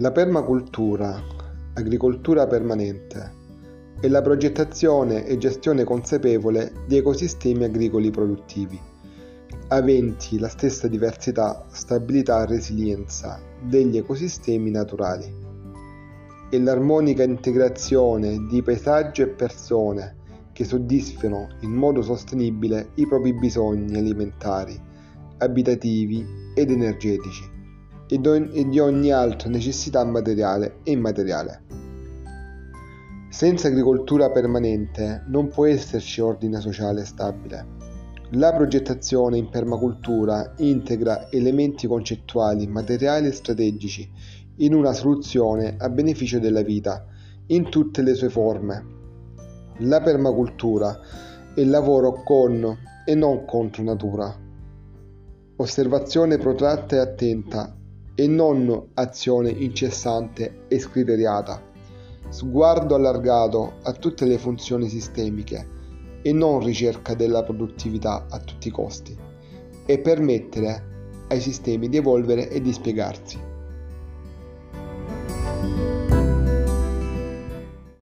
La permacultura, agricoltura permanente, è la progettazione e gestione consapevole di ecosistemi agricoli produttivi, aventi la stessa diversità, stabilità e resilienza degli ecosistemi naturali. È l'armonica integrazione di paesaggio e persone che soddisfano in modo sostenibile i propri bisogni alimentari, abitativi ed energetici e di ogni altra necessità materiale e immateriale. Senza agricoltura permanente non può esserci ordine sociale stabile. La progettazione in permacultura integra elementi concettuali, materiali e strategici in una soluzione a beneficio della vita, in tutte le sue forme. La permacultura è lavoro con e non contro natura. Osservazione protratta e attenta e non azione incessante e scriteriata, sguardo allargato a tutte le funzioni sistemiche e non ricerca della produttività a tutti i costi, e permettere ai sistemi di evolvere e di spiegarsi.